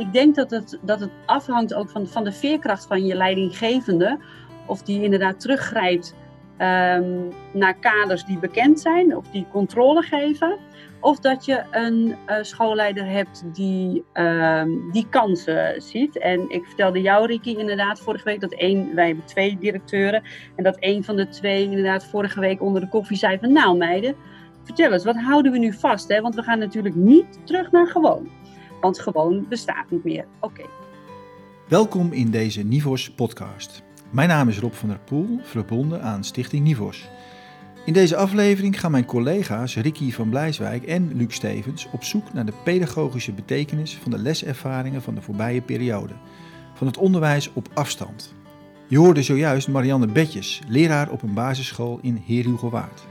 ik denk dat het, dat het afhangt ook van, van de veerkracht van je leidinggevende. Of die inderdaad teruggrijpt ehm, naar kaders die bekend zijn of die controle geven. Of dat je een uh, schoolleider hebt die uh, die kansen ziet. En ik vertelde jou, Ricky, inderdaad vorige week dat één, wij hebben twee directeuren. En dat één van de twee inderdaad vorige week onder de koffie zei van nou meiden, vertel eens, wat houden we nu vast? Hè? Want we gaan natuurlijk niet terug naar gewoon. Want gewoon bestaat niet meer. Oké. Welkom in deze Nivos podcast. Mijn naam is Rob van der Poel, verbonden aan Stichting Nivos. In deze aflevering gaan mijn collega's Ricky van Blijswijk en Luc Stevens op zoek naar de pedagogische betekenis van de leservaringen van de voorbije periode, van het onderwijs op afstand. Je hoorde zojuist Marianne Betjes, leraar op een basisschool in Heerhugowaard.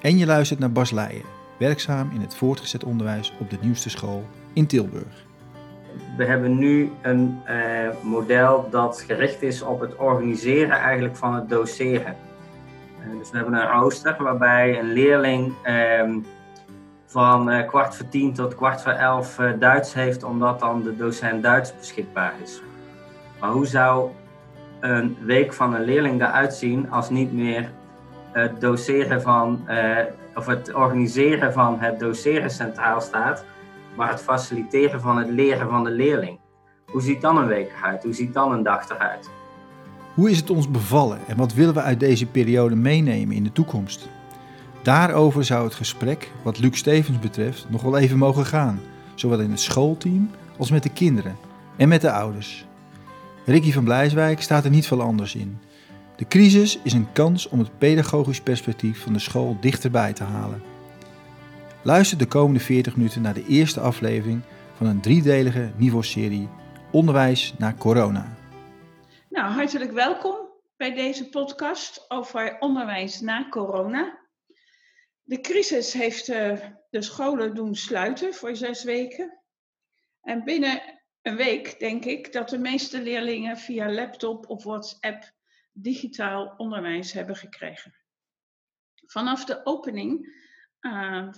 En je luistert naar Bas Leijen, werkzaam in het voortgezet onderwijs op de nieuwste school in Tilburg. We hebben nu een uh, model dat gericht is op het organiseren eigenlijk van het doseren. Uh, dus we hebben een rooster waarbij een leerling uh, van uh, kwart voor tien tot kwart voor elf Duits heeft, omdat dan de docent Duits beschikbaar is. Maar hoe zou een week van een leerling eruit zien als niet meer het doseren van, of het organiseren van het doseren centraal staat, maar het faciliteren van het leren van de leerling. Hoe ziet dan een week eruit? Hoe ziet dan een dag eruit? Hoe is het ons bevallen en wat willen we uit deze periode meenemen in de toekomst? Daarover zou het gesprek, wat Luc Stevens betreft, nog wel even mogen gaan, zowel in het schoolteam als met de kinderen en met de ouders. Ricky van Blijswijk staat er niet veel anders in. De crisis is een kans om het pedagogisch perspectief van de school dichterbij te halen. Luister de komende 40 minuten naar de eerste aflevering van een driedelige niveau-serie Onderwijs na corona. Nou, hartelijk welkom bij deze podcast over onderwijs na corona. De crisis heeft uh, de scholen doen sluiten voor zes weken. En binnen een week denk ik dat de meeste leerlingen via laptop of WhatsApp digitaal onderwijs hebben gekregen. Vanaf de opening uh,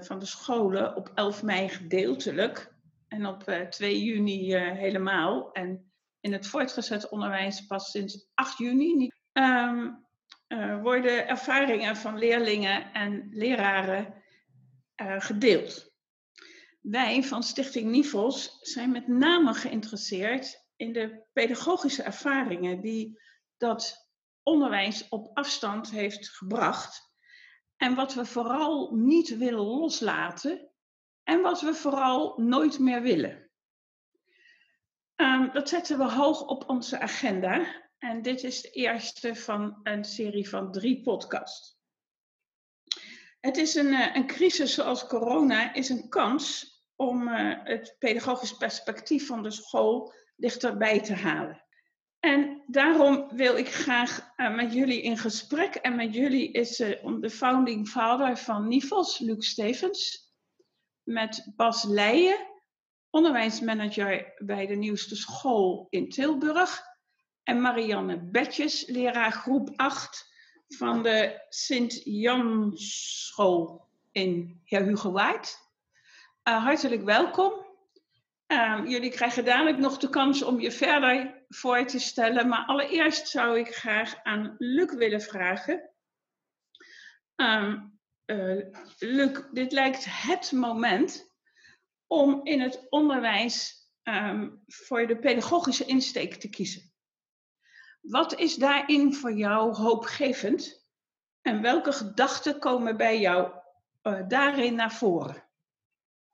van de scholen op 11 mei gedeeltelijk en op 2 uh, juni helemaal. En in het voortgezet onderwijs pas sinds 8 juni. Um, worden ervaringen van leerlingen en leraren gedeeld. Wij van Stichting Nivels zijn met name geïnteresseerd in de pedagogische ervaringen die dat onderwijs op afstand heeft gebracht en wat we vooral niet willen loslaten. En wat we vooral nooit meer willen. Um, dat zetten we hoog op onze agenda. En dit is de eerste van een serie van drie podcasts. Het is een, eh, een crisis zoals corona is een kans om uh, het pedagogisch perspectief van de school dichterbij te halen. En daarom wil ik graag uh, met jullie in gesprek. En met jullie is uh, de founding father van Nivels, Luc Stevens. Met Bas Leijen, onderwijsmanager bij de nieuwste school in Tilburg. En Marianne Betjes, leraar groep 8 van de Sint-Jan School in Heer Hugo. Uh, hartelijk welkom. Um, jullie krijgen dadelijk nog de kans om je verder voor te stellen. Maar allereerst zou ik graag aan Luc willen vragen. Um, uh, Luc, dit lijkt het moment om in het onderwijs um, voor de pedagogische insteek te kiezen. Wat is daarin voor jou hoopgevend? En welke gedachten komen bij jou uh, daarin naar voren?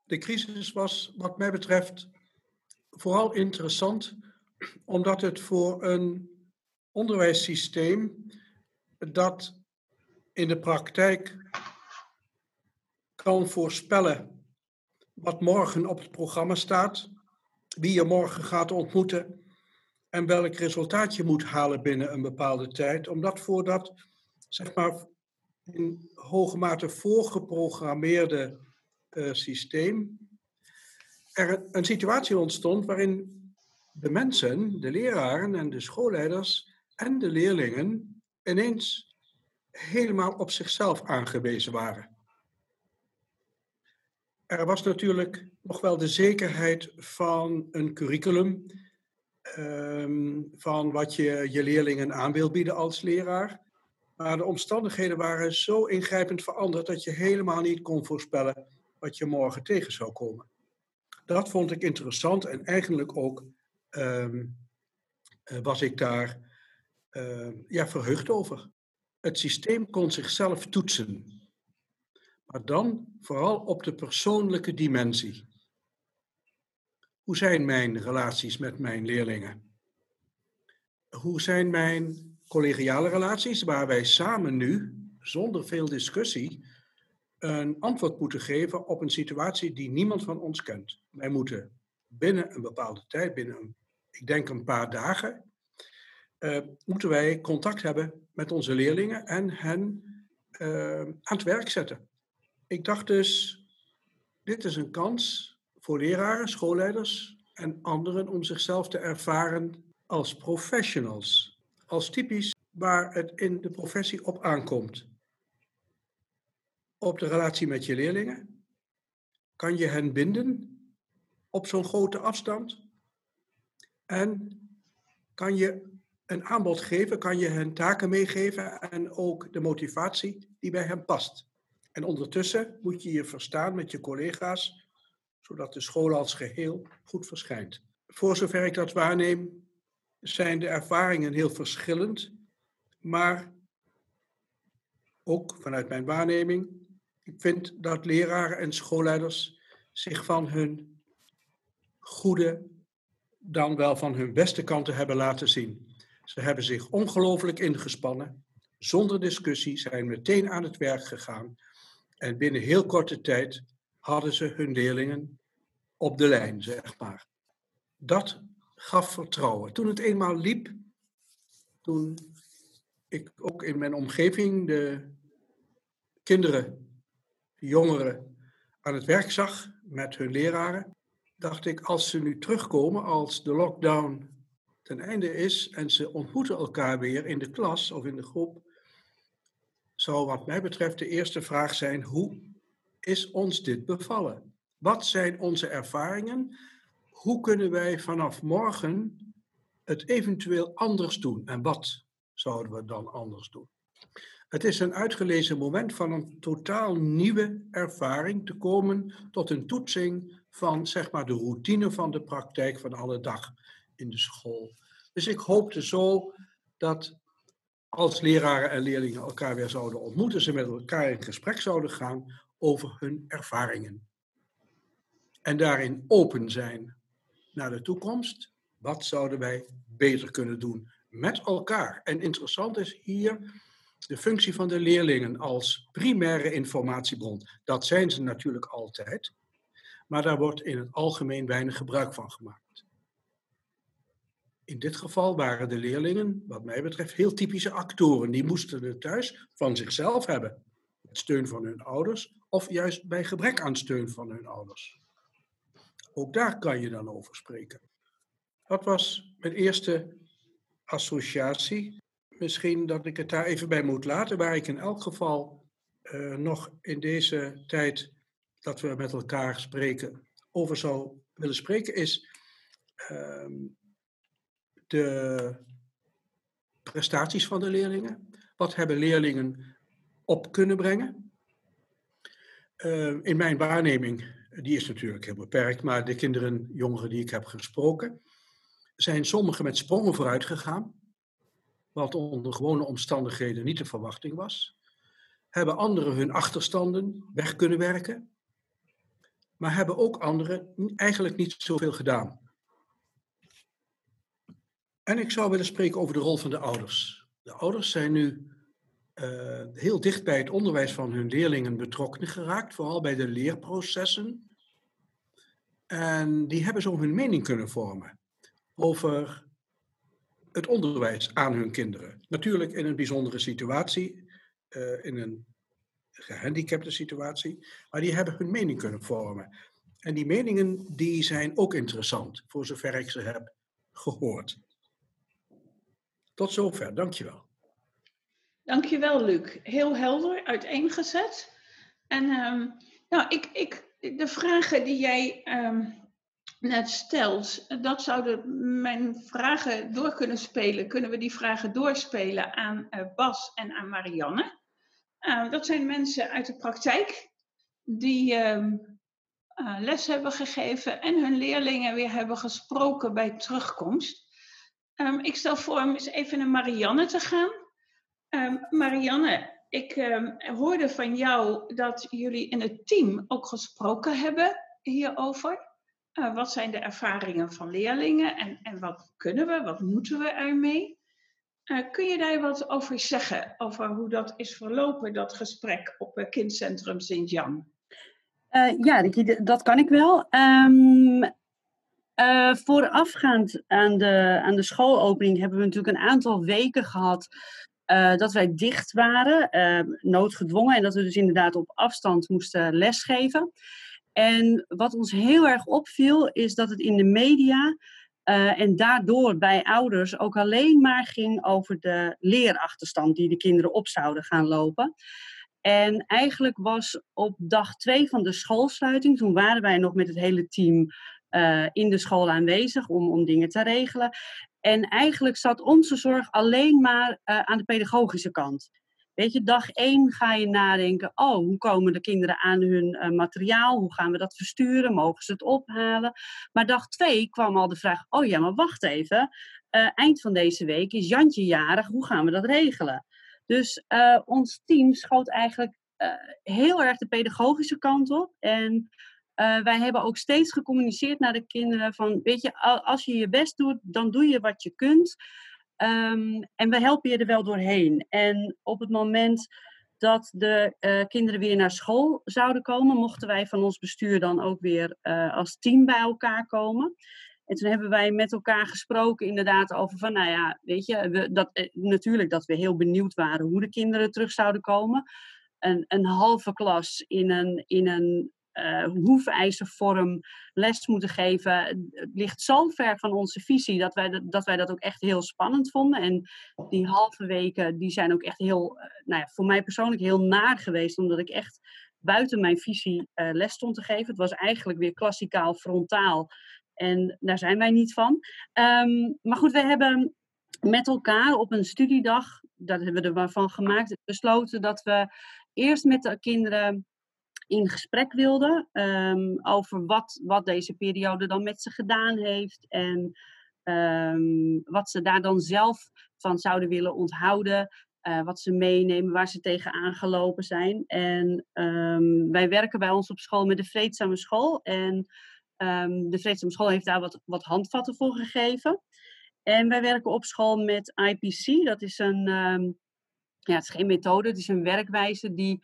De crisis was, wat mij betreft, vooral interessant omdat het voor een onderwijssysteem dat in de praktijk kan voorspellen wat morgen op het programma staat, wie je morgen gaat ontmoeten en welk resultaat je moet halen binnen een bepaalde tijd, omdat voor dat zeg maar in hoge mate voorgeprogrammeerde systeem er een situatie ontstond waarin de mensen, de leraren en de schoolleiders en de leerlingen ineens helemaal op zichzelf aangewezen waren. er was natuurlijk nog wel de zekerheid van een curriculum, ehm, van wat je je leerlingen aan wil bieden als leraar. Maar de omstandigheden waren zo ingrijpend veranderd dat je helemaal niet kon voorspellen wat je morgen tegen zou komen. Dat vond ik interessant en eigenlijk ook ehm, eh, was ik daar uh, ja, verheugd over. Het systeem kon zichzelf toetsen, maar dan vooral op de persoonlijke dimensie. Hoe zijn mijn relaties met mijn leerlingen? Hoe zijn mijn collegiale relaties, waar wij samen nu, zonder veel discussie, een antwoord moeten geven op een situatie die niemand van ons kent. Wij moeten binnen een bepaalde tijd, binnen een, ik denk een paar dagen, uh, moeten wij contact hebben met onze leerlingen en hen uh, aan het werk zetten. Ik dacht dus, dit is een kans voor leraren, schoolleiders en anderen om zichzelf te ervaren als professionals. Als typisch waar het in de professie op aankomt. Op de relatie met je leerlingen. Kan je hen binden op zo'n grote afstand? En kan je een aanbod geven, kan je hen taken meegeven en ook de motivatie die bij hen past. En ondertussen moet je je verstaan met je collega's, zodat de school als geheel goed verschijnt. Voor zover ik dat waarneem, zijn de ervaringen heel verschillend, maar ook vanuit mijn waarneming, ik vind dat leraren en schoolleiders zich van hun goede, dan wel van hun beste kanten hebben laten zien. Ze hebben zich ongelooflijk ingespannen, zonder discussie, zijn meteen aan het werk gegaan en binnen heel korte tijd hadden ze hun leerlingen op de lijn, zeg maar. Dat gaf vertrouwen. Toen het eenmaal liep, toen ik ook in mijn omgeving de kinderen, de jongeren aan het werk zag met hun leraren, dacht ik, als ze nu terugkomen, als de lockdown ten einde is en ze ontmoeten elkaar weer in de klas of in de groep, zou wat mij betreft de eerste vraag zijn, hoe is ons dit bevallen? Wat zijn onze ervaringen? Hoe kunnen wij vanaf morgen het eventueel anders doen? En wat zouden we dan anders doen? Het is een uitgelezen moment van een totaal nieuwe ervaring te komen tot een toetsing van zeg maar de routine van de praktijk van alle dag in de school. Dus ik hoopte zo dat als leraren en leerlingen elkaar weer zouden ontmoeten, ze met elkaar in gesprek zouden gaan over hun ervaringen. En daarin open zijn naar de toekomst. Wat zouden wij beter kunnen doen met elkaar? En interessant is hier de functie van de leerlingen als primaire informatiebron. Dat zijn ze natuurlijk altijd, maar daar wordt in het algemeen weinig gebruik van gemaakt. In dit geval waren de leerlingen, wat mij betreft, heel typische actoren. Die moesten het thuis van zichzelf hebben. Met steun van hun ouders of juist bij gebrek aan steun van hun ouders. Ook daar kan je dan over spreken. Dat was mijn eerste associatie. Misschien dat ik het daar even bij moet laten, waar ik in elk geval uh, nog in deze tijd dat we met elkaar spreken over zou willen spreken, is uh, de prestaties van de leerlingen. Wat hebben leerlingen op kunnen brengen? Uh, in mijn waarneming, die is natuurlijk heel beperkt, maar de kinderen, jongeren die ik heb gesproken, zijn sommigen met sprongen vooruit gegaan, wat onder gewone omstandigheden niet de verwachting was. Hebben anderen hun achterstanden weg kunnen werken, maar hebben ook anderen eigenlijk niet zoveel gedaan. En ik zou willen spreken over de rol van de ouders. De ouders zijn nu uh, heel dicht bij het onderwijs van hun leerlingen betrokken geraakt, vooral bij de leerprocessen. En die hebben zo hun mening kunnen vormen over het onderwijs aan hun kinderen. Natuurlijk in een bijzondere situatie, uh, in een gehandicapte situatie, maar die hebben hun mening kunnen vormen. En die meningen die zijn ook interessant, voor zover ik ze heb gehoord. Tot zover, dankjewel. Dankjewel, Luc. Heel helder uiteengezet. En um, nou, ik, ik de vragen die jij ehm, net stelt, dat zouden mijn vragen door kunnen spelen. Kunnen we die vragen doorspelen aan uh, Bas en aan Marianne? Uh, dat zijn mensen uit de praktijk die uh, les hebben gegeven en hun leerlingen weer hebben gesproken bij terugkomst. Um, ik stel voor om eens even naar Marianne te gaan. Um, Marianne, ik hoorde van jou dat jullie in het team ook gesproken hebben hierover. Uh, wat zijn de ervaringen van leerlingen en, en wat kunnen we, wat moeten we ermee? Uh, kun je daar wat over zeggen, over hoe dat is verlopen, dat gesprek op het kindcentrum Sint-Jan? Ja, dat kan ik wel. Um, voorafgaand aan de, aan de schoolopening hebben we natuurlijk een aantal weken gehad dat wij dicht waren, noodgedwongen, en dat we dus inderdaad op afstand moesten lesgeven. En wat ons heel erg opviel, is dat het in de media uh, en daardoor bij ouders ook alleen maar ging over de leerachterstand die de kinderen op zouden gaan lopen. En eigenlijk was op dag twee van de schoolsluiting, toen waren wij nog met het hele team uh, in de school aanwezig om, om dingen te regelen. En eigenlijk zat onze zorg alleen maar uh, aan de pedagogische kant. Weet je, dag één ga je nadenken, oh, hoe komen de kinderen aan hun uh, materiaal? Hoe gaan we dat versturen? Mogen ze het ophalen? Maar dag twee kwam al de vraag, oh ja, maar wacht even. Uh, eind van deze week is Jantje jarig, hoe gaan we dat regelen? Dus uh, ons team schoot eigenlijk heel erg de pedagogische kant op. En wij hebben ook steeds gecommuniceerd naar de kinderen van, weet je, als je je best doet, dan doe je wat je kunt. Um, en we helpen je er wel doorheen. En op het moment dat de uh, kinderen weer naar school zouden komen, mochten wij van ons bestuur dan ook weer uh, als team bij elkaar komen. En toen hebben wij met elkaar gesproken inderdaad over van, nou ja, weet je, we, dat, eh, natuurlijk dat we heel benieuwd waren hoe de kinderen terug zouden komen. Een, een halve klas in een, in een uh, hoefijzervorm les moeten geven. Het ligt zo ver van onze visie dat wij, dat wij dat ook echt heel spannend vonden. En die halve weken die zijn ook echt heel, uh, nou ja, voor mij persoonlijk heel naar geweest, omdat ik echt buiten mijn visie uh, les stond te geven. Het was eigenlijk weer klassikaal frontaal. En daar zijn wij niet van. Um, maar goed, we hebben met elkaar op een studiedag, dat hebben we ervan gemaakt, besloten dat we eerst met de kinderen in gesprek wilden um, over wat, wat deze periode dan met ze gedaan heeft en um, wat ze daar dan zelf van zouden willen onthouden. Uh, wat ze meenemen, waar ze tegenaan gelopen zijn. En um, wij werken bij ons op school met de Vreedzame School. En de Vreedzame School heeft daar wat, wat handvatten voor gegeven. En wij werken op school met IPC. Dat is een, ja, het is geen methode, het is een werkwijze die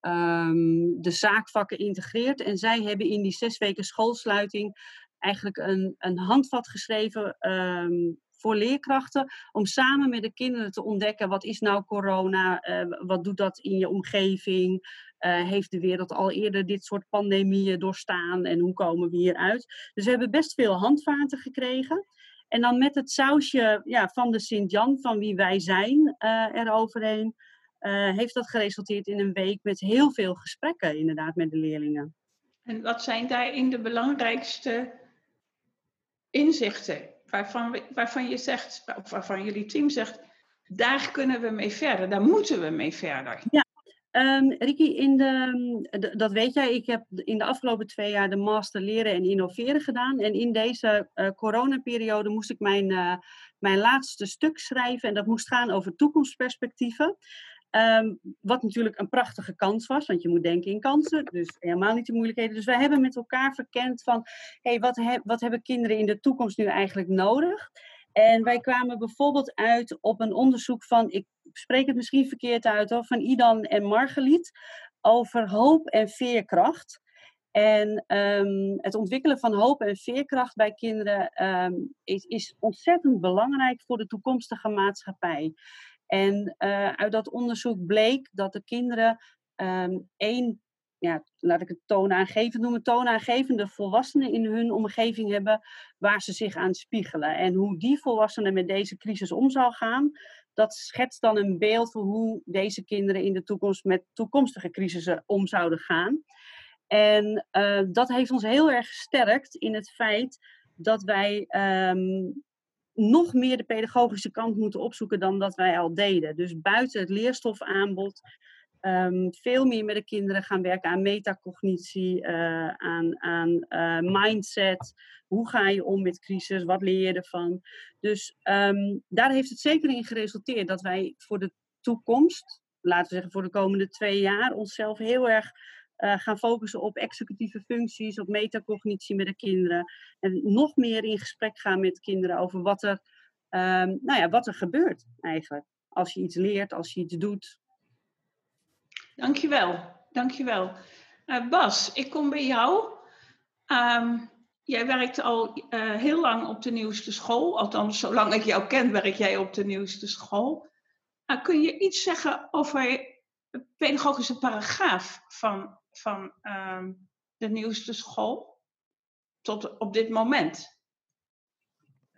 um, de zaakvakken integreert. En zij hebben in die zes weken schoolsluiting eigenlijk een, een handvat geschreven um, voor leerkrachten om samen met de kinderen te ontdekken wat is nou corona, uh, wat doet dat in je omgeving, uh, heeft de wereld al eerder dit soort pandemieën doorstaan en hoe komen we hieruit. Dus we hebben best veel handvaten gekregen. En dan met het sausje ja, van de Sint-Jan, van wie wij zijn, uh, eroverheen uh, heeft dat geresulteerd in een week met heel veel gesprekken inderdaad met de leerlingen. En wat zijn daarin de belangrijkste inzichten waarvan, waarvan je zegt, of waarvan jullie team zegt, daar kunnen we mee verder, daar moeten we mee verder? Ja, Um, Ricky, in de, dat weet jij, ik heb in de afgelopen twee jaar de master leren en innoveren gedaan. En in deze uh, coronaperiode moest ik mijn, uh, mijn laatste stuk schrijven. En dat moest gaan over toekomstperspectieven. Um, wat natuurlijk een prachtige kans was, want je moet denken in kansen, dus helemaal niet de moeilijkheden. Dus wij hebben met elkaar verkend van, hey, wat, wat hebben kinderen in de toekomst nu eigenlijk nodig? En wij kwamen bijvoorbeeld uit op een onderzoek van, ik spreek het misschien verkeerd uit, hoor, van Idan en Margeliet over hoop en veerkracht. En um, het ontwikkelen van hoop en veerkracht bij kinderen um, is, is ontzettend belangrijk voor de toekomstige maatschappij. En uh, uit dat onderzoek bleek dat de kinderen um, één, ja, laat ik het toonaangevend noemen, toonaangevende volwassenen in hun omgeving hebben waar ze zich aan spiegelen. En hoe die volwassenen met deze crisis om zou gaan, dat schetst dan een beeld voor hoe deze kinderen in de toekomst met toekomstige crisissen om zouden gaan. En dat heeft ons heel erg gesterkt in het feit dat wij ehm, nog meer de pedagogische kant moeten opzoeken dan dat wij al deden. Dus buiten het leerstofaanbod um, veel meer met de kinderen gaan werken aan metacognitie, uh, aan, aan uh, mindset. Hoe ga je om met crisis? Wat leer je ervan? Dus um, daar heeft het zeker in geresulteerd dat wij voor de toekomst, laten we zeggen voor de komende twee jaar, onszelf heel erg uh, gaan focussen op executieve functies, op metacognitie met de kinderen. En nog meer in gesprek gaan met kinderen over wat er, um, nou ja, wat er gebeurt eigenlijk. Als je iets leert, als je iets doet. Dankjewel, dankjewel. Uh, Bas, ik kom bij jou. Um, jij werkt al uh, heel lang op de nieuwste school. Althans, zolang ik jou ken, werk jij op de nieuwste school. Kun je iets zeggen over pedagogische paragraaf van van ehm, de nieuwste school tot op dit moment?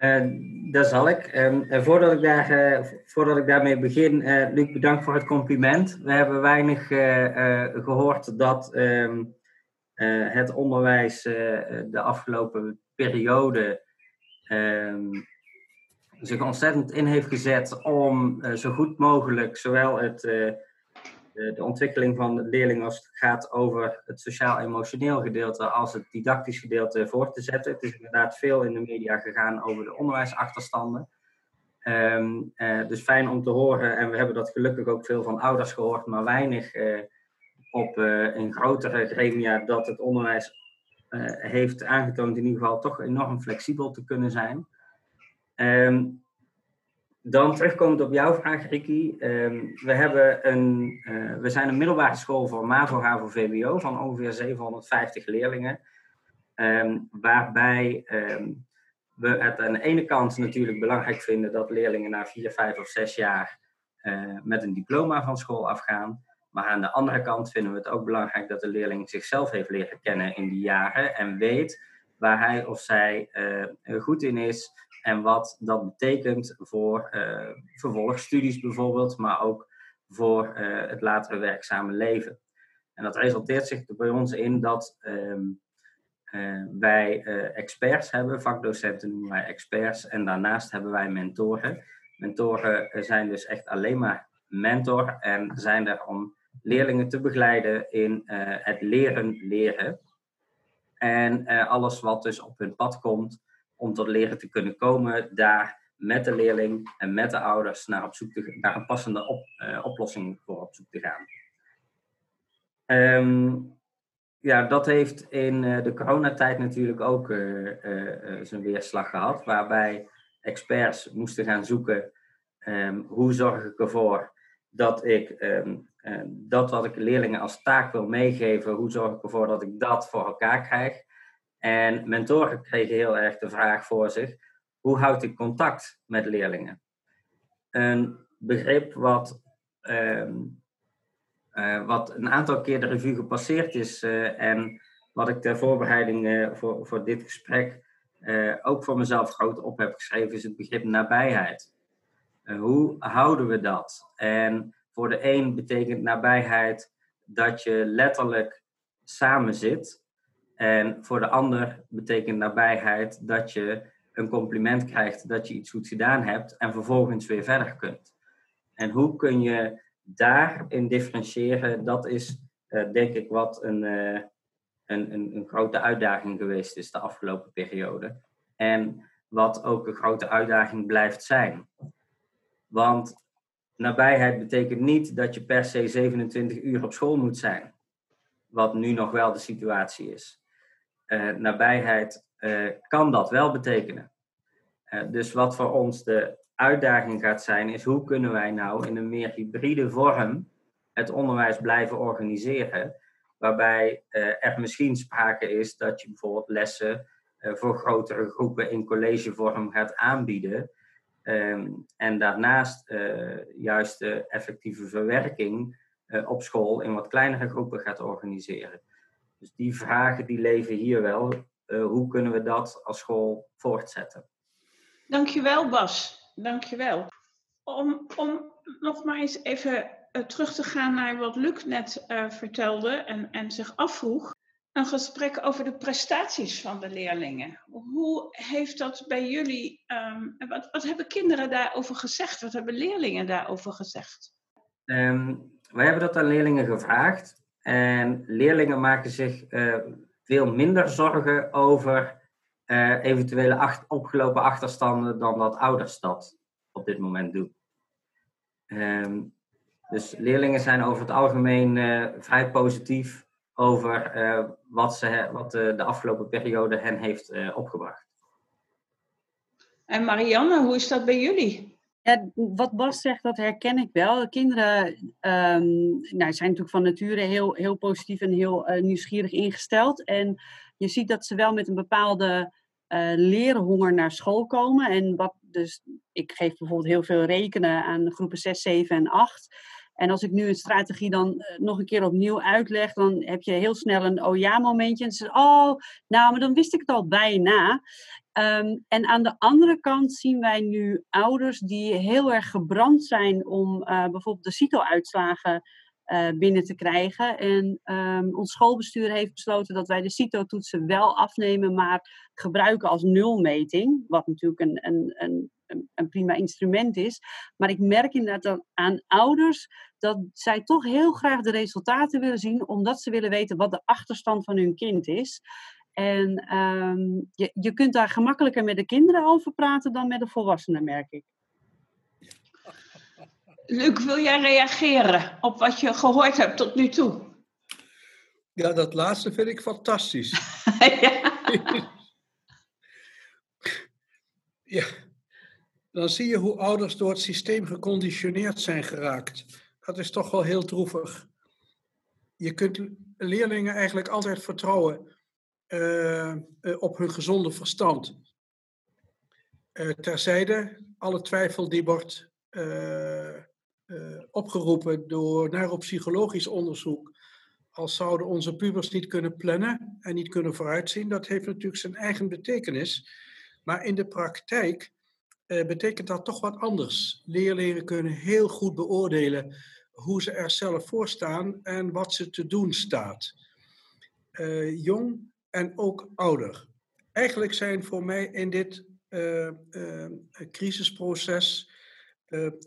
Uh, dat zal ik. Uh, voordat, ik daar, uh, voordat ik daarmee begin, Luc, bedankt voor het compliment. We hebben weinig gehoord dat ehm, het onderwijs de afgelopen periode um, zich ontzettend in heeft gezet om zo goed mogelijk zowel het de, de ontwikkeling van de leerling gaat over het sociaal-emotioneel gedeelte als het didactisch gedeelte voor te zetten. Het is inderdaad veel in de media gegaan over de onderwijsachterstanden. Um, dus fijn om te horen, en we hebben dat gelukkig ook veel van ouders gehoord, maar weinig uh, op in grotere gremia dat het onderwijs heeft aangetoond in ieder geval toch enorm flexibel te kunnen zijn. Um, dan terugkomend op jouw vraag, Ricky. Um, we, hebben een, uh, we zijn een middelbare school voor MAVO, HAVO, VWO van ongeveer 750 leerlingen. Um, waarbij um, we het aan de ene kant natuurlijk belangrijk vinden dat leerlingen na vier, vijf of zes jaar uh, met een diploma van school afgaan. Maar aan de andere kant vinden we het ook belangrijk dat de leerling zichzelf heeft leren kennen in die jaren en weet waar hij of zij uh, goed in is, en wat dat betekent voor uh, vervolgstudies bijvoorbeeld, maar ook voor uh, het latere werkzame leven. En dat resulteert zich bij ons in dat um, uh, wij experts hebben, vakdocenten noemen wij experts, en daarnaast hebben wij mentoren. Mentoren zijn dus echt alleen maar mentor en zijn er om leerlingen te begeleiden in het leren leren. En alles wat dus op hun pad komt, om tot leren te kunnen komen, daar met de leerling en met de ouders naar, op zoek te, naar een passende op, uh, oplossing voor op zoek te gaan. Um, ja, dat heeft in uh, de coronatijd natuurlijk ook uh, zijn weerslag gehad, waarbij experts moesten gaan zoeken um, hoe zorg ik ervoor dat ik um, dat wat ik leerlingen als taak wil meegeven, hoe zorg ik ervoor dat ik dat voor elkaar krijg. En mentoren kregen heel erg de vraag voor zich: hoe houd ik contact met leerlingen? Een begrip wat, um, uh, wat een aantal keer de revue gepasseerd is uh, en wat ik ter voorbereiding uh, voor, voor dit gesprek ook voor mezelf groot op heb geschreven, is het begrip nabijheid. hoe houden we dat? En voor de een betekent nabijheid dat je letterlijk samen zit en voor de ander betekent nabijheid dat je een compliment krijgt dat je iets goed gedaan hebt en vervolgens weer verder kunt. En hoe kun je daarin differentiëren, dat is uh, denk ik wat een, uh, een, een, een, grote uitdaging geweest is de afgelopen periode. En wat ook een grote uitdaging blijft zijn. Want nabijheid betekent niet dat je per se 27 uur op school moet zijn. Wat nu nog wel de situatie is nabijheid uh, kan dat wel betekenen. Uh, dus wat voor ons de uitdaging gaat zijn, is hoe kunnen wij nou in een meer hybride vorm het onderwijs blijven organiseren, waarbij er misschien sprake is dat je bijvoorbeeld lessen voor grotere groepen in collegevorm gaat aanbieden. Um, en daarnaast juist de effectieve verwerking op school in wat kleinere groepen gaat organiseren. Dus die vragen die leven hier wel. Uh, hoe kunnen we dat als school voortzetten? Dankjewel Bas, dankjewel. Om, om nog maar eens even uh, terug te gaan naar wat Luc net uh, vertelde en, en zich afvroeg. een gesprek over de prestaties van de leerlingen. Hoe heeft dat bij jullie, um, wat, wat hebben kinderen daarover gezegd? Wat hebben leerlingen daarover gezegd? Um, wij hebben dat aan leerlingen gevraagd. En leerlingen maken zich uh, veel minder zorgen over uh, eventuele opgelopen achterstanden dan dat ouders dat op dit moment doen. Um, dus leerlingen zijn over het algemeen uh, vrij positief over wat, ze, wat de, afgelopen periode hen heeft opgebracht. En Marianne, hoe is dat bij jullie? Ja, wat Bas zegt, dat herken ik wel. Kinderen um, nou, zijn natuurlijk van nature heel, heel positief en heel uh, nieuwsgierig ingesteld. En je ziet dat ze wel met een bepaalde leerhonger naar school komen. En wat dus, ik geef bijvoorbeeld heel veel rekenen aan groepen 6, 7 en 8. En als ik nu een strategie dan uh, nog een keer opnieuw uitleg, dan heb je heel snel een oh ja momentje. En ze zeggen, oh, nou, maar dan wist ik het al bijna. Um, en aan de andere kant zien wij nu ouders die heel erg gebrand zijn om uh, bijvoorbeeld de CITO-uitslagen uh, binnen te krijgen. En um, ons schoolbestuur heeft besloten dat wij de CITO-toetsen wel afnemen, maar gebruiken als nulmeting. Wat natuurlijk een, een, een een, prima instrument is. Maar ik merk inderdaad aan ouders dat zij toch heel graag de resultaten willen zien, omdat ze willen weten wat de achterstand van hun kind is. En um, je, je kunt daar gemakkelijker met de kinderen over praten dan met de volwassenen, merk ik. Luc, wil jij reageren op wat je gehoord hebt tot nu toe? Ja, dat laatste vind ik fantastisch. ja. ja, dan zie je hoe ouders door het systeem geconditioneerd zijn geraakt. Dat is toch wel heel droevig. Je kunt leerlingen eigenlijk altijd vertrouwen uh, op hun gezonde verstand. Uh, terzijde, alle twijfel die wordt opgeroepen door neuropsychologisch onderzoek. Als zouden onze pubers niet kunnen plannen en niet kunnen vooruitzien, dat heeft natuurlijk zijn eigen betekenis. Maar in de praktijk betekent dat toch wat anders. Leerlingen kunnen heel goed beoordelen hoe ze er zelf voor staan en wat ze te doen staat. Jong en ook ouder. Eigenlijk zijn voor mij in dit uh, crisisproces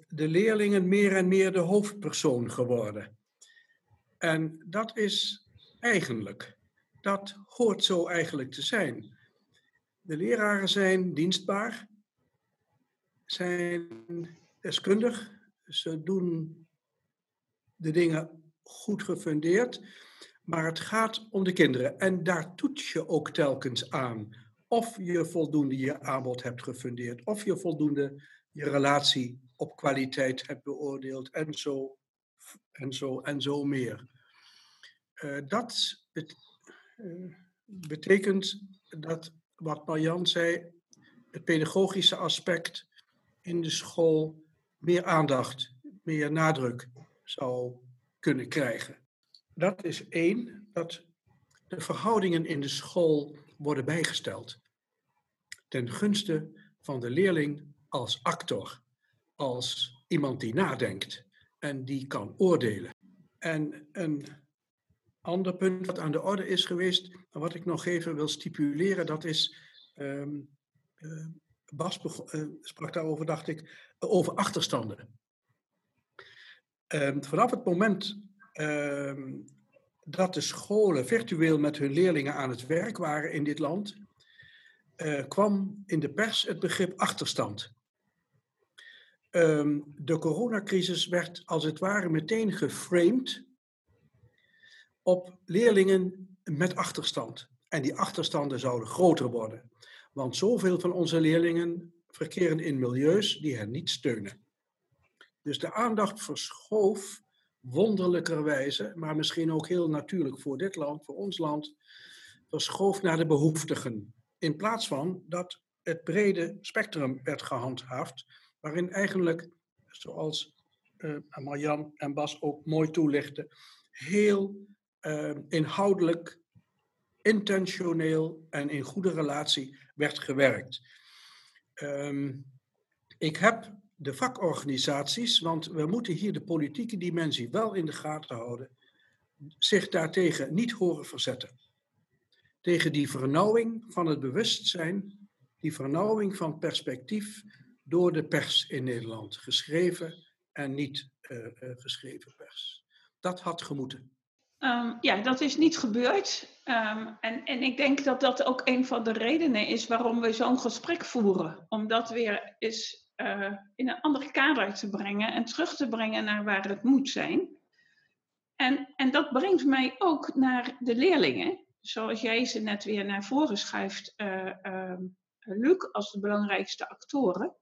de leerlingen meer en meer de hoofdpersoon geworden. En dat is eigenlijk, dat hoort zo eigenlijk te zijn. De leraren zijn dienstbaar, zijn deskundig. Ze doen de dingen goed gefundeerd. Maar het gaat om de kinderen. En daar toets je ook telkens aan. Of je voldoende je aanbod hebt gefundeerd. Of je voldoende je relatie op kwaliteit hebt beoordeeld. En zo en zo, en zo meer. Uh, dat uh, betekent dat, wat Marjan zei, het pedagogische aspect in de school meer aandacht, meer nadruk zou kunnen krijgen. Dat is één, dat de verhoudingen in de school worden bijgesteld. Ten gunste van de leerling als actor, als iemand die nadenkt en die kan oordelen. En een ander punt wat aan de orde is geweest, en wat ik nog even wil stipuleren, dat is um, uh, Bas uh, sprak daarover, dacht ik, over achterstanden. Uh, vanaf het moment dat de scholen virtueel met hun leerlingen aan het werk waren in dit land, uh, kwam in de pers het begrip achterstand. Ehm, de coronacrisis werd als het ware meteen geframed op leerlingen met achterstand. En die achterstanden zouden groter worden. Want zoveel van onze leerlingen verkeren in milieus die hen niet steunen. Dus de aandacht verschoof wonderlijkerwijze, maar misschien ook heel natuurlijk voor dit land, voor ons land, verschoof naar de behoeftigen. In plaats van dat het brede spectrum werd gehandhaafd, waarin eigenlijk, zoals uh, Marjan en Bas ook mooi toelichten, heel uh, inhoudelijk, intentioneel en in goede relatie werd gewerkt. Um, ik heb de vakorganisaties, want we moeten hier de politieke dimensie wel in de gaten houden, zich daartegen niet horen verzetten. tegen die vernauwing van het bewustzijn, die vernauwing van perspectief door de pers in Nederland, geschreven en niet uh, geschreven pers. Dat had gemoeten. Um, ja, dat is niet gebeurd. Um, en, en ik denk dat dat ook een van de redenen is waarom we zo'n gesprek voeren. Om dat weer eens uh, in een andere kader te brengen en terug te brengen naar waar het moet zijn. En, en dat brengt mij ook naar de leerlingen. Zoals jij ze net weer naar voren schuift, uh, Luc, als de belangrijkste actoren.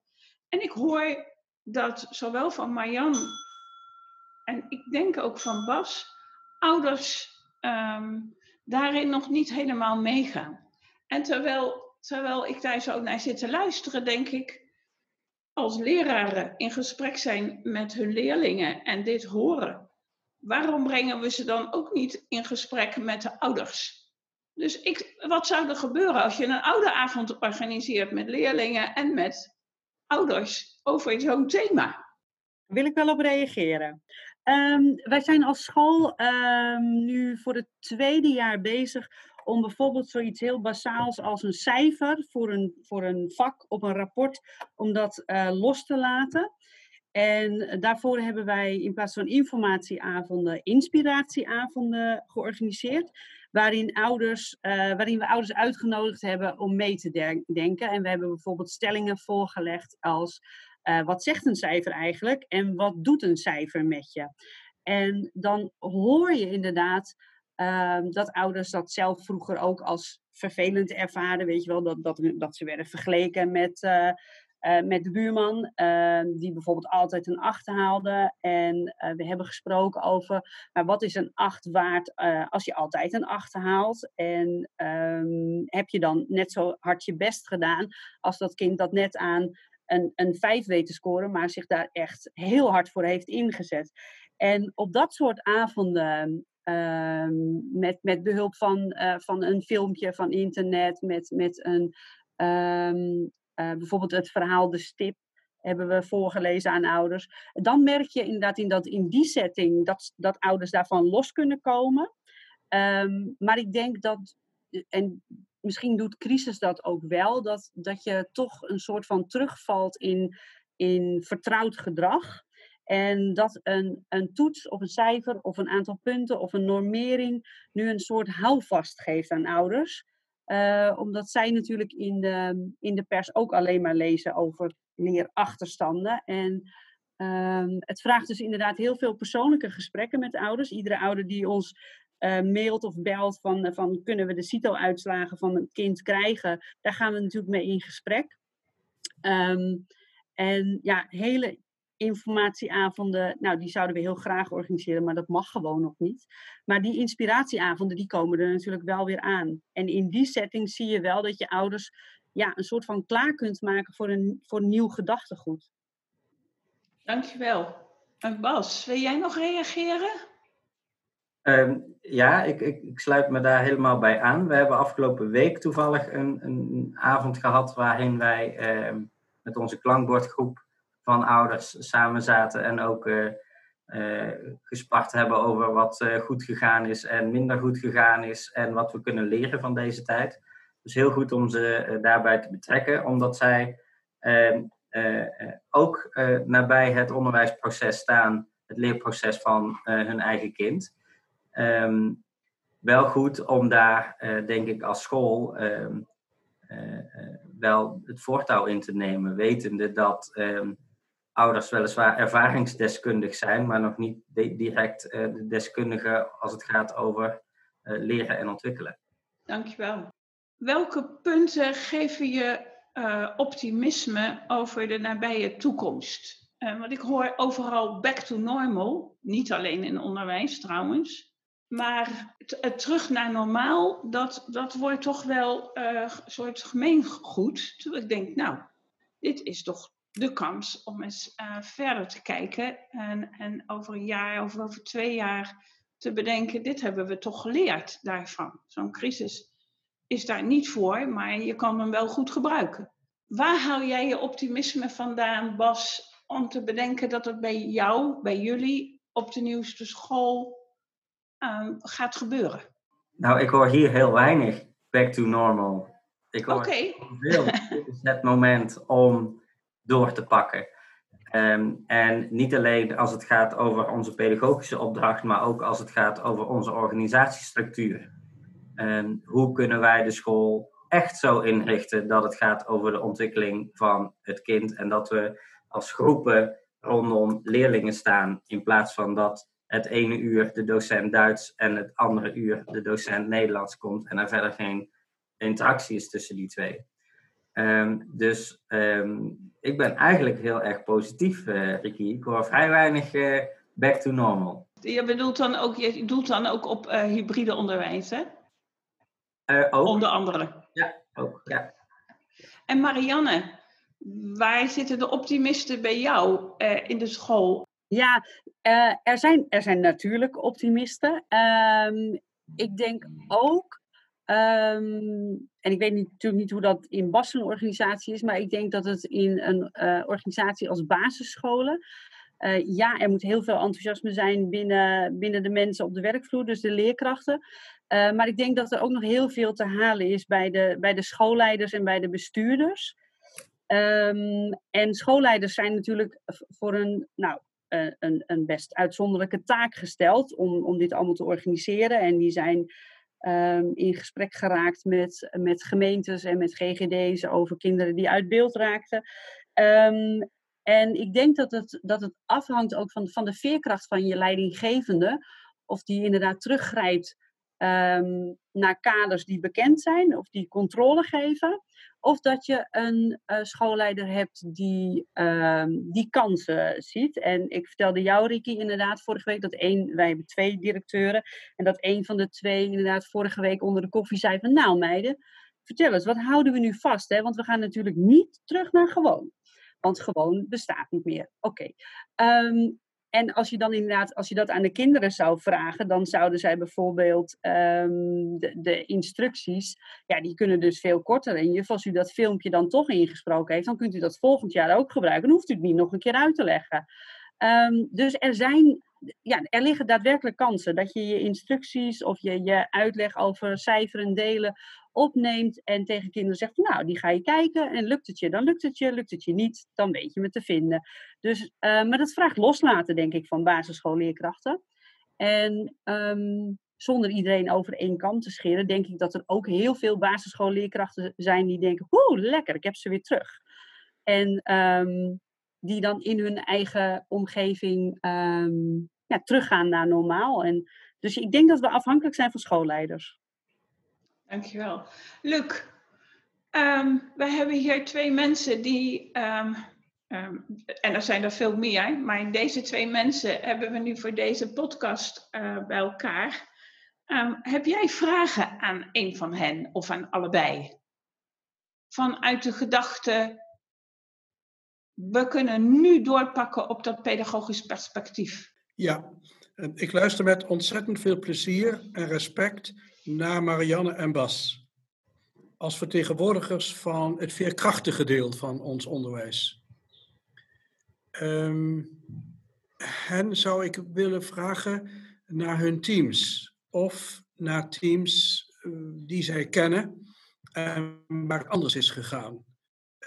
En ik hoor dat zowel van Marjan en ik denk ook van Bas, ouders um, daarin nog niet helemaal meegaan. En terwijl, terwijl ik daar zo naar zit te luisteren, denk ik, als leraren in gesprek zijn met hun leerlingen en dit horen, waarom brengen we ze dan ook niet in gesprek met de ouders? Dus ik, wat zou er gebeuren als je een ouderavond organiseert met leerlingen en met ouders over zo'n thema? Wil ik wel op reageren. Um, wij zijn als school um, nu voor het tweede jaar bezig om bijvoorbeeld zoiets heel basaals als een cijfer voor een, voor een vak op een rapport, om dat uh, los te laten. En daarvoor hebben wij in plaats van informatieavonden, inspiratieavonden georganiseerd. Waarin, ouders, uh, waarin we ouders uitgenodigd hebben om mee te denken. En we hebben bijvoorbeeld stellingen voorgelegd als uh, wat zegt een cijfer eigenlijk en wat doet een cijfer met je? En dan hoor je inderdaad uh, dat ouders dat zelf vroeger ook als vervelend ervaren. Weet je wel, dat, dat, dat ze werden vergeleken met, uh, uh, met de buurman, ehm, die bijvoorbeeld altijd een 8 haalde. En we hebben gesproken over, maar wat is een 8 waard als je altijd een 8 haalt? En um, heb je dan net zo hard je best gedaan als dat kind dat net aan een, een 5 weet te scoren, maar zich daar echt heel hard voor heeft ingezet. En op dat soort avonden, um, met, met behulp van, uh, van een filmpje van internet, met, met een, um, uh, bijvoorbeeld het verhaal De Stip, hebben we voorgelezen aan ouders. Dan merk je inderdaad in, dat, in die setting dat, dat ouders daarvan los kunnen komen. Um, maar ik denk dat, en misschien doet crisis dat ook wel, dat, dat je toch een soort van terugvalt in, in vertrouwd gedrag. En dat een, een toets of een cijfer of een aantal punten of een normering nu een soort houvast geeft aan ouders. Uh, omdat zij natuurlijk in de, in de pers ook alleen maar lezen over leerachterstanden. En uh, het vraagt dus inderdaad heel veel persoonlijke gesprekken met ouders. Iedere ouder die ons uh, mailt of belt van, van kunnen we de CITO-uitslagen van een kind krijgen, daar gaan we natuurlijk mee in gesprek. Um, en ja, hele informatieavonden, nou die zouden we heel graag organiseren, maar dat mag gewoon nog niet. Maar die inspiratieavonden, die komen er natuurlijk wel weer aan. En in die setting zie je wel dat je ouders ja, een soort van klaar kunt maken voor een, voor nieuw gedachtegoed. Dankjewel. En Bas, wil jij nog reageren? Um, ja, ik, ik, ik, sluit me daar helemaal bij aan. We hebben afgelopen week toevallig een, een avond gehad waarin wij uh, met onze klankbordgroep van ouders samen zaten en ook uh, uh, gespart hebben over wat uh, goed gegaan is en minder goed gegaan is en wat we kunnen leren van deze tijd. Dus heel goed om ze daarbij te betrekken, omdat zij ehm, ook nabij het onderwijsproces staan, het leerproces van hun eigen kind. Um, wel goed om daar, denk ik, als school uh, wel het voortouw in te nemen, wetende dat ouders weliswaar ervaringsdeskundig zijn, maar nog niet direct de deskundige als het gaat over leren en ontwikkelen. Dankjewel. Welke punten geven je optimisme over de nabije toekomst? want ik hoor overal back to normal, niet alleen in onderwijs trouwens. Maar het terug naar normaal, dat, dat wordt toch wel uh, een soort gemeengoed. Terwijl ik denk, nou, dit is toch de kans om eens uh, verder te kijken. En, en over een jaar of over twee jaar te bedenken, dit hebben we toch geleerd daarvan. Zo'n crisis is daar niet voor, maar je kan hem wel goed gebruiken. Waar haal jij je optimisme vandaan, Bas, om te bedenken dat het bij jou, bij jullie, op de nieuwste school um, gaat gebeuren? Nou, ik hoor hier heel weinig back to normal. Ik hoor. Dit is het moment om door te pakken. Ehm, en niet alleen als het gaat over onze pedagogische opdracht, maar ook als het gaat over onze organisatiestructuur. Ehm, hoe kunnen wij de school echt zo inrichten dat het gaat over de ontwikkeling van het kind en dat we als groepen rondom leerlingen staan in plaats van dat het ene uur de docent Duits en het andere uur de docent Nederlands komt en er verder geen interactie is tussen die twee. Ehm, dus ehm, ik ben eigenlijk heel erg positief, uh, Ricky. Ik hoor vrij weinig uh, back to normal. Je bedoelt dan ook, je doelt dan ook op uh, hybride onderwijs, hè? ook. Onder andere. Ja, ook. Ja. En Marianne, waar zitten de optimisten bij jou in de school? Ja, er, zijn, er zijn natuurlijk optimisten. Um, ik denk ook Um, en ik weet niet, natuurlijk niet hoe dat in Bas een organisatie is, maar ik denk dat het in een uh, organisatie als basisscholen. Uh, ja, er moet heel veel enthousiasme zijn binnen, binnen de mensen op de werkvloer, dus de leerkrachten. Uh, maar ik denk dat er ook nog heel veel te halen is bij de, bij de schoolleiders en bij de bestuurders. Um, en schoolleiders zijn natuurlijk voor een, nou, een, een best uitzonderlijke taak gesteld om, om dit allemaal te organiseren. En die zijn um, in gesprek geraakt met, met gemeentes en met GGD's over kinderen die uit beeld raakten. Um, en ik denk dat het, dat het afhangt ook van, van de veerkracht van je leidinggevende. Of die inderdaad teruggrijpt um, naar kaders die bekend zijn of die controle geven. Of dat je een uh, schoolleider hebt die uh, die kansen ziet. En ik vertelde jou, Ricky, inderdaad vorige week dat één, wij hebben twee directeuren. En dat één van de twee inderdaad vorige week onder de koffie zei van nou meiden, vertel eens, wat houden we nu vast? Hè? Want we gaan natuurlijk niet terug naar gewoon. Want gewoon bestaat niet meer. Oké. Okay. Um, en als je dan inderdaad, als je dat aan de kinderen zou vragen, dan zouden zij bijvoorbeeld um, de, de, instructies, ja, die kunnen dus veel korter. En juf, als u dat filmpje dan toch ingesproken heeft, dan kunt u dat volgend jaar ook gebruiken. Dan hoeft u het niet nog een keer uit te leggen. Um, dus er zijn, ja, er liggen daadwerkelijk kansen dat je je instructies of je, je uitleg over cijferen delen opneemt en tegen kinderen zegt, nou, die ga je kijken en lukt het je, dan lukt het je, lukt het je niet, dan weet je me te vinden. Dus, uh, maar dat vraagt loslaten, denk ik, van basisschoolleerkrachten. En um, zonder iedereen over één kant te scheren, denk ik dat er ook heel veel basisschoolleerkrachten zijn die denken, oeh, lekker, ik heb ze weer terug. En um, die dan in hun eigen omgeving um, ja, teruggaan naar normaal. En, dus ik denk dat we afhankelijk zijn van schoolleiders. Dankjewel. Luc, um, wij hebben hier twee mensen die, um, um, en er zijn er veel meer, maar deze twee mensen hebben we nu voor deze podcast uh, bij elkaar. heb jij vragen aan een van hen of aan allebei? Vanuit de gedachte, we kunnen nu doorpakken op dat pedagogisch perspectief. Ja, ik luister met ontzettend veel plezier en respect naar Marianne en Bas. Als vertegenwoordigers van het veerkrachtige deel van ons onderwijs. Um, hen zou ik willen vragen naar hun teams of naar teams uh, die zij kennen en waar het anders is gegaan.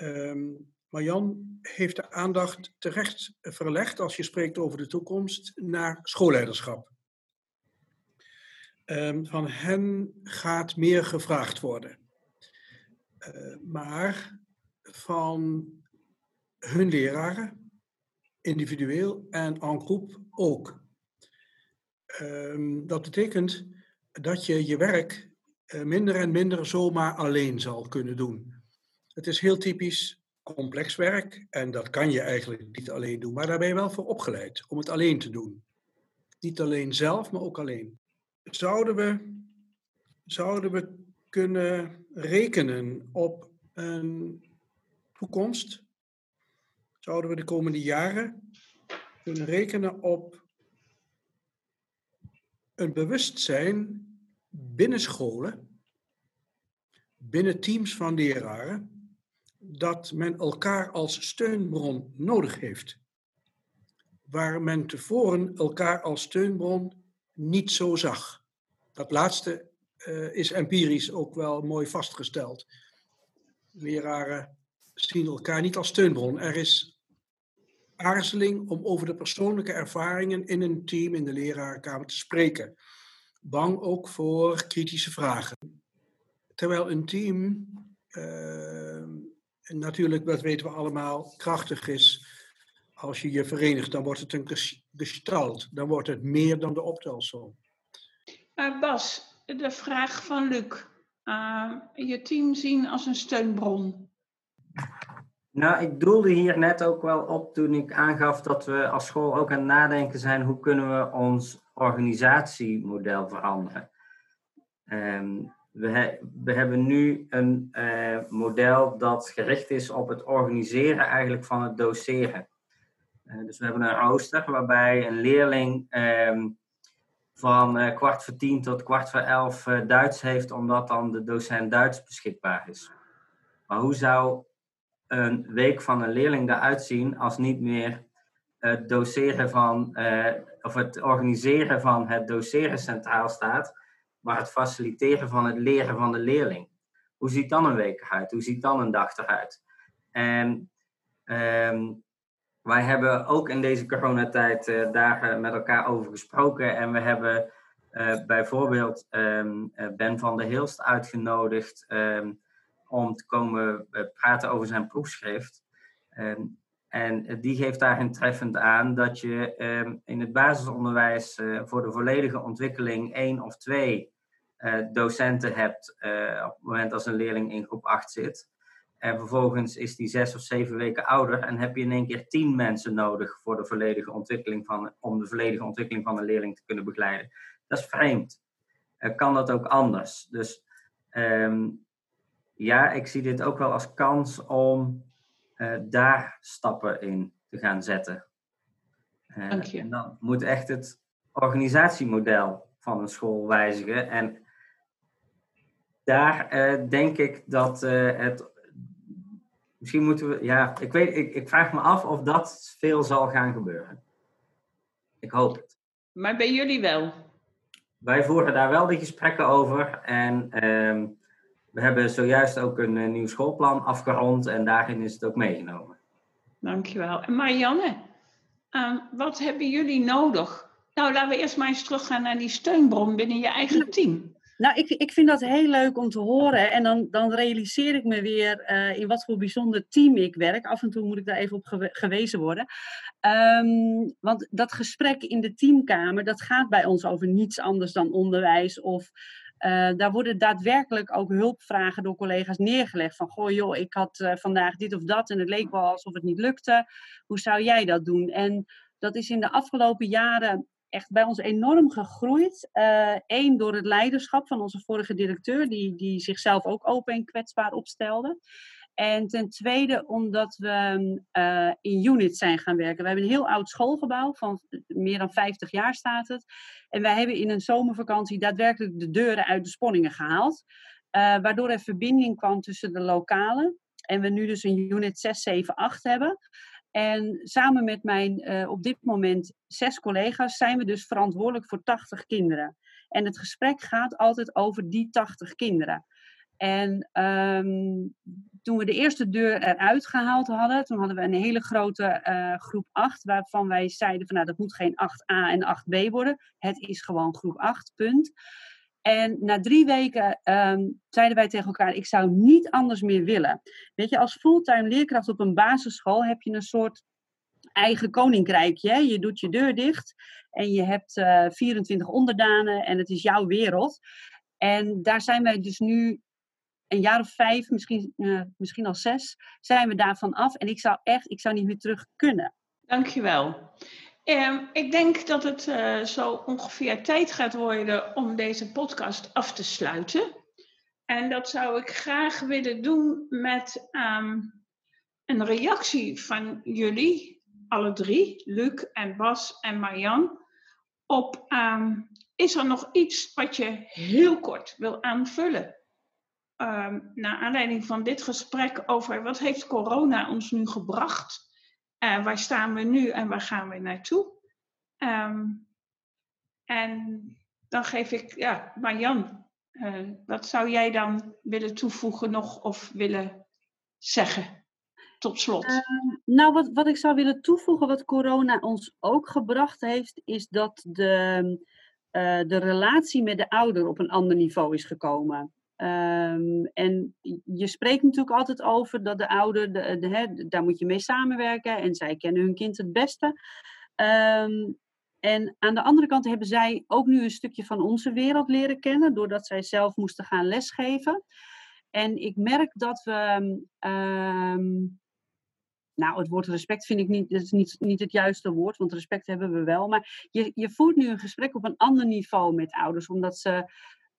Um, Marjan heeft de aandacht terecht verlegd als je spreekt over de toekomst naar schoolleiderschap. Um, van hen gaat meer gevraagd worden. Uh, maar van hun leraren, individueel en en groep ook. Um, dat betekent dat je je werk uh, minder en minder zomaar alleen zal kunnen doen. Het is heel typisch complex werk en dat kan je eigenlijk niet alleen doen, maar daar ben je wel voor opgeleid om het alleen te doen. Niet alleen zelf, maar ook alleen zouden we, zouden we kunnen rekenen op een toekomst? Zouden we de komende jaren kunnen rekenen op een bewustzijn binnen scholen, binnen teams van leraren, dat men elkaar als steunbron nodig heeft. Waar men tevoren elkaar als steunbron niet zo zag. Dat laatste eh, is empirisch ook wel mooi vastgesteld. Leraren zien elkaar niet als steunbron. Er is aarzeling om over de persoonlijke ervaringen in een team in de lerarenkamer te spreken. Bang ook voor kritische vragen. Terwijl een team uh, natuurlijk, dat weten we allemaal, krachtig is. Als je je verenigt, dan wordt het een gestalt. Dan wordt het meer dan de optelsom. Uh, Bas, de vraag van Luc. Uh, je team zien als een steunbron. Nou, ik doelde hier net ook wel op toen ik aangaf dat we als school ook aan het nadenken zijn hoe kunnen we ons organisatiemodel veranderen. Um, we, we, hebben nu een uh, model dat gericht is op het organiseren eigenlijk van het doseren. Uh, dus we hebben een rooster waarbij een leerling um, van uh, kwart voor tien tot kwart voor elf Duits heeft, omdat dan de docent Duits beschikbaar is. Maar hoe zou een week van een leerling eruit zien als niet meer het doseren van, of het organiseren van het doseren centraal staat, maar het faciliteren van het leren van de leerling. Hoe ziet dan een week eruit? Hoe ziet dan een dag eruit? En um, wij hebben ook in deze coronatijd uh, daar met elkaar over gesproken. En we hebben uh, bijvoorbeeld um, Ben van der Hilst uitgenodigd um, om te komen praten over zijn proefschrift. en die geeft daarin treffend aan dat je in het basisonderwijs voor de volledige ontwikkeling één of twee docenten hebt op het moment als een leerling in groep 8 zit. En vervolgens is die zes of zeven weken ouder en heb je in één keer tien mensen nodig voor de volledige ontwikkeling van, om de volledige ontwikkeling van een leerling te kunnen begeleiden. Dat is vreemd. Uh, kan dat ook anders? Dus um, ja, ik zie dit ook wel als kans om daar stappen in te gaan zetten. Dank je. En dan moet echt het organisatiemodel van een school wijzigen. En daar uh, denk ik dat het. Misschien moeten we. Ja, ik, weet, ik, ik vraag me af of dat veel zal gaan gebeuren. Ik hoop het. Maar bij jullie wel? Wij voeren daar wel de gesprekken over. En uh, we hebben zojuist ook een, een nieuw schoolplan afgerond. En daarin is het ook meegenomen. Dankjewel. En Marianne, ehm, wat hebben jullie nodig? Nou, laten we eerst maar eens teruggaan naar die steunbron binnen je eigen team. Nou, ik, ik vind dat heel leuk om te horen. En dan, dan realiseer ik me weer uh, in wat voor bijzonder team ik werk. Af en toe moet ik daar even op gewezen worden. Um, want dat gesprek in de teamkamer, dat gaat bij ons over niets anders dan onderwijs. Of uh, daar worden daadwerkelijk ook hulpvragen door collega's neergelegd. Van, goh joh, ik had uh, vandaag dit of dat en het leek wel alsof het niet lukte. Hoe zou jij dat doen? En dat is in de afgelopen jaren echt bij ons enorm gegroeid. Eén, uh, door het leiderschap van onze vorige directeur, die, die zichzelf ook open en kwetsbaar opstelde. En ten tweede omdat we uh, in units zijn gaan werken. We hebben een heel oud schoolgebouw, van meer dan 50 jaar staat het. En wij hebben in een zomervakantie daadwerkelijk de deuren uit de sponningen gehaald. Uh, waardoor er verbinding kwam tussen de lokalen. En we nu dus een unit 6, 7, 8 hebben. En samen met mijn uh, op dit moment zes collega's zijn we dus verantwoordelijk voor 80 kinderen. En het gesprek gaat altijd over die 80 kinderen. En um, toen we de eerste deur eruit gehaald hadden, toen hadden we een hele grote uh, groep 8, waarvan wij zeiden van nou dat moet geen 8a en 8b worden. Het is gewoon groep 8, punt. En na drie weken um, zeiden wij tegen elkaar: Ik zou niet anders meer willen. Weet je, als fulltime leerkracht op een basisschool heb je een soort eigen koninkrijkje. Je doet je deur dicht en je hebt uh, 24 onderdanen en het is jouw wereld. En daar zijn wij dus nu een jaar of vijf, misschien, uh, misschien al zes, zijn we daarvan af. En ik zou echt, ik zou niet meer terug kunnen. Dankjewel. Um, ik denk dat het uh, zo ongeveer tijd gaat worden om deze podcast af te sluiten. En dat zou ik graag willen doen met um, een reactie van jullie, alle drie, Luc en Bas en Marjan, op um, is er nog iets wat je heel kort wil aanvullen? Um, naar aanleiding van dit gesprek over wat heeft corona ons nu gebracht? Uh, waar staan we nu en waar gaan we naartoe? Um, en dan geef ik, ja, Marjan, Uh, wat zou jij dan willen toevoegen nog of willen zeggen? Tot slot. Uh, nou, wat, wat ik zou willen toevoegen, wat corona ons ook gebracht heeft, is dat de, uh, de relatie met de ouder op een ander niveau is gekomen. Um, en je spreekt natuurlijk altijd over dat de ouder, de, daar moet je mee samenwerken en zij kennen hun kind het beste. Um, en aan de andere kant hebben zij ook nu een stukje van onze wereld leren kennen, doordat zij zelf moesten gaan lesgeven. En ik merk dat we. Um, nou, het woord respect vind ik niet, dat is niet, niet het juiste woord, want respect hebben we wel. Maar je, je voert nu een gesprek op een ander niveau met ouders, omdat ze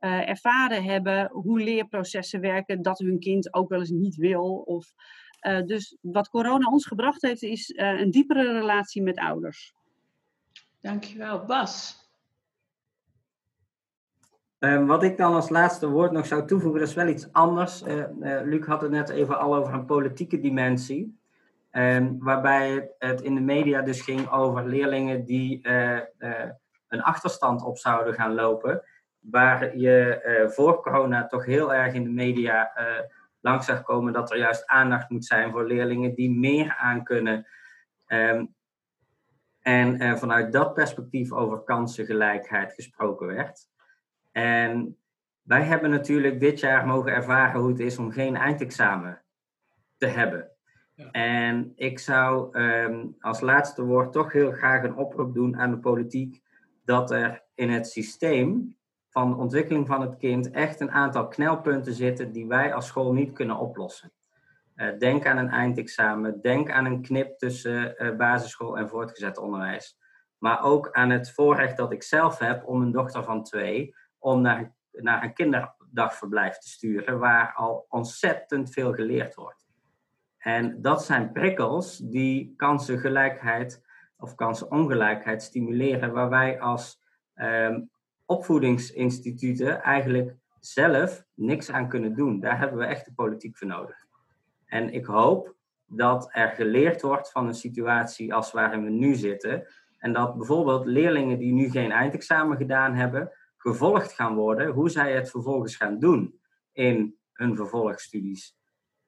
uh, ervaren hebben hoe leerprocessen werken, dat hun kind ook wel eens niet wil. Of, uh, dus wat corona ons gebracht heeft, is uh, een diepere relatie met ouders. Dankjewel, Bas. Uh, wat ik dan als laatste woord nog zou toevoegen, dat is wel iets anders. Uh, uh, Luc had het net even al over een politieke dimensie. Ehm, waarbij het, in de media dus ging over leerlingen die een achterstand op zouden gaan lopen. Waar je voor corona toch heel erg in de media langs zag komen dat er juist aandacht moet zijn voor leerlingen die meer aan kunnen. Um, en uh, vanuit dat perspectief over kansengelijkheid gesproken werd. En wij hebben natuurlijk dit jaar mogen ervaren hoe het is om geen eindexamen te hebben. Ja. En ik zou um, als laatste woord toch heel graag een oproep doen aan de politiek dat er in het systeem van de ontwikkeling van het kind echt een aantal knelpunten zitten die wij als school niet kunnen oplossen. Uh, denk aan een eindexamen, denk aan een knip tussen uh, basisschool en voortgezet onderwijs. Maar ook aan het voorrecht dat ik zelf heb om een dochter van twee om naar, naar een kinderdagverblijf te sturen, waar al ontzettend veel geleerd wordt. En dat zijn prikkels die kansengelijkheid of kansenongelijkheid stimuleren, waar wij als um, opvoedingsinstituten eigenlijk zelf niks aan kunnen doen. Daar hebben we echt de politiek voor nodig. En ik hoop dat er geleerd wordt van een situatie als waarin we nu zitten. En dat bijvoorbeeld leerlingen die nu geen eindexamen gedaan hebben, gevolgd gaan worden hoe zij het vervolgens gaan doen in hun vervolgstudies.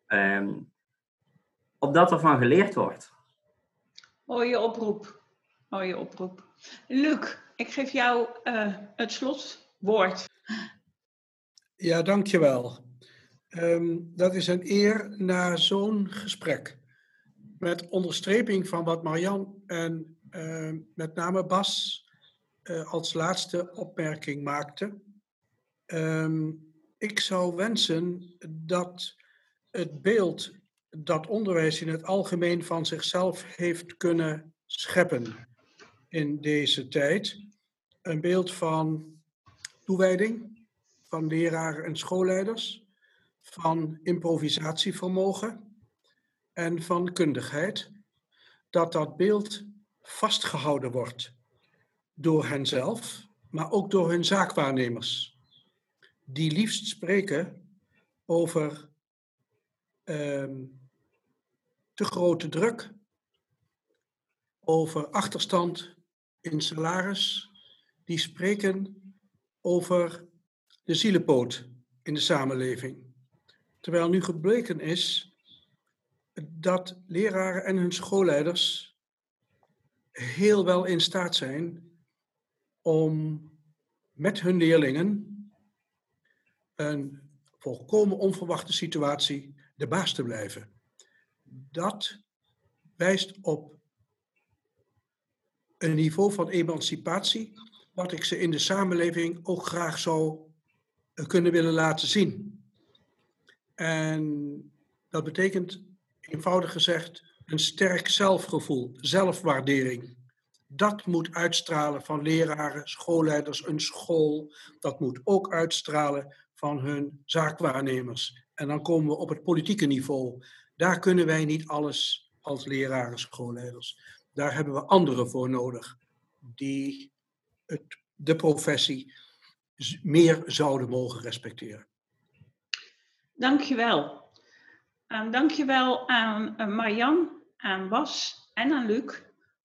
Um, opdat er van geleerd wordt. Mooie oproep. Mooie oproep. Luc, ik geef jou uh, het slotwoord. Ja, dankjewel. Um, dat is een eer na zo'n gesprek. Met onderstreping van wat Marian en uh, met name Bas uh, als laatste opmerking maakte. Um, ik zou wensen dat het beeld dat onderwijs in het algemeen van zichzelf heeft kunnen scheppen in deze tijd, een beeld van toewijding van leraren en schoolleiders, van improvisatievermogen en van kundigheid, dat dat beeld vastgehouden wordt door henzelf, maar ook door hun zaakwaarnemers, die liefst spreken over ehm, te grote druk, over achterstand in salaris, die spreken over de zielepoot in de samenleving. Terwijl nu gebleken is dat leraren en hun schoolleiders heel wel in staat zijn om met hun leerlingen een volkomen onverwachte situatie de baas te blijven. Dat wijst op een niveau van emancipatie wat ik ze in de samenleving ook graag zou kunnen willen laten zien. En dat betekent eenvoudig gezegd een sterk zelfgevoel, zelfwaardering. Dat moet uitstralen van leraren, schoolleiders, een school. Dat moet ook uitstralen van hun zaakwaarnemers. En dan komen we op het politieke niveau. Daar kunnen wij niet alles als leraren, schoolleiders. Daar hebben we anderen voor nodig die het, de professie meer zouden mogen respecteren. Dankjewel. Um, dankjewel aan uh, Marjan, aan Bas en aan Luc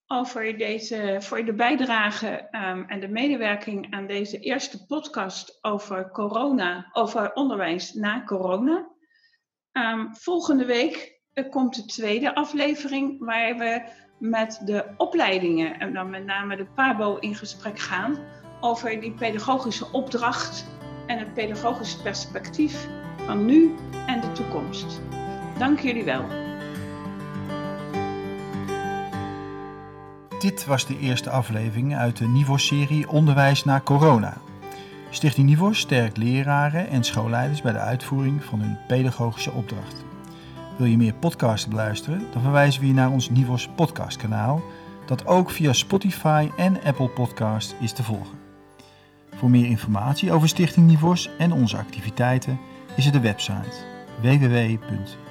over deze, voor de bijdrage ehm, en de medewerking aan deze eerste podcast over corona, over onderwijs na corona. Ehm, volgende week komt de tweede aflevering waar we met de opleidingen en dan met name de PABO in gesprek gaan over die pedagogische opdracht en het pedagogische perspectief van nu en de toekomst. Dank jullie wel. Dit was de eerste aflevering uit de NIVOS-serie Onderwijs na corona. Stichting NIVOS sterkt leraren en schoolleiders bij de uitvoering van hun pedagogische opdracht. Wil je meer podcasts beluisteren, dan verwijzen we je naar ons NIVOS podcastkanaal, dat ook via Spotify en Apple Podcast is te volgen. Voor meer informatie over Stichting NIVOS en onze activiteiten is er de website www.nivos.nl.